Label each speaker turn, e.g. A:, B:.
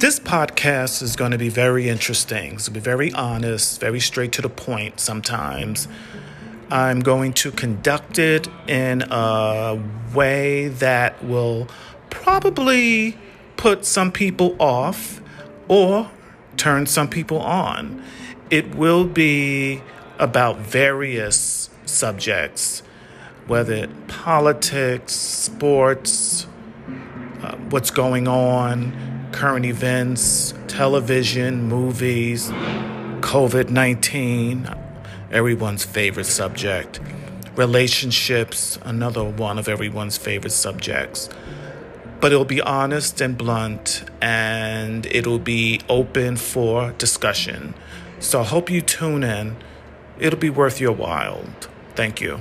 A: This podcast is going to be very interesting. It's going to be very honest, very straight to the point sometimes. I'm going to conduct it in a way that will probably put some people off or turn some people on. It will be about various subjects, whether politics, sports, uh, what's going on current events, television, movies, COVID 19, everyone's favorite subject, relationships, another one of everyone's favorite subjects. But it'll be honest and blunt, and it'll be open for discussion. So I hope you tune in. It'll be worth your while. Thank you.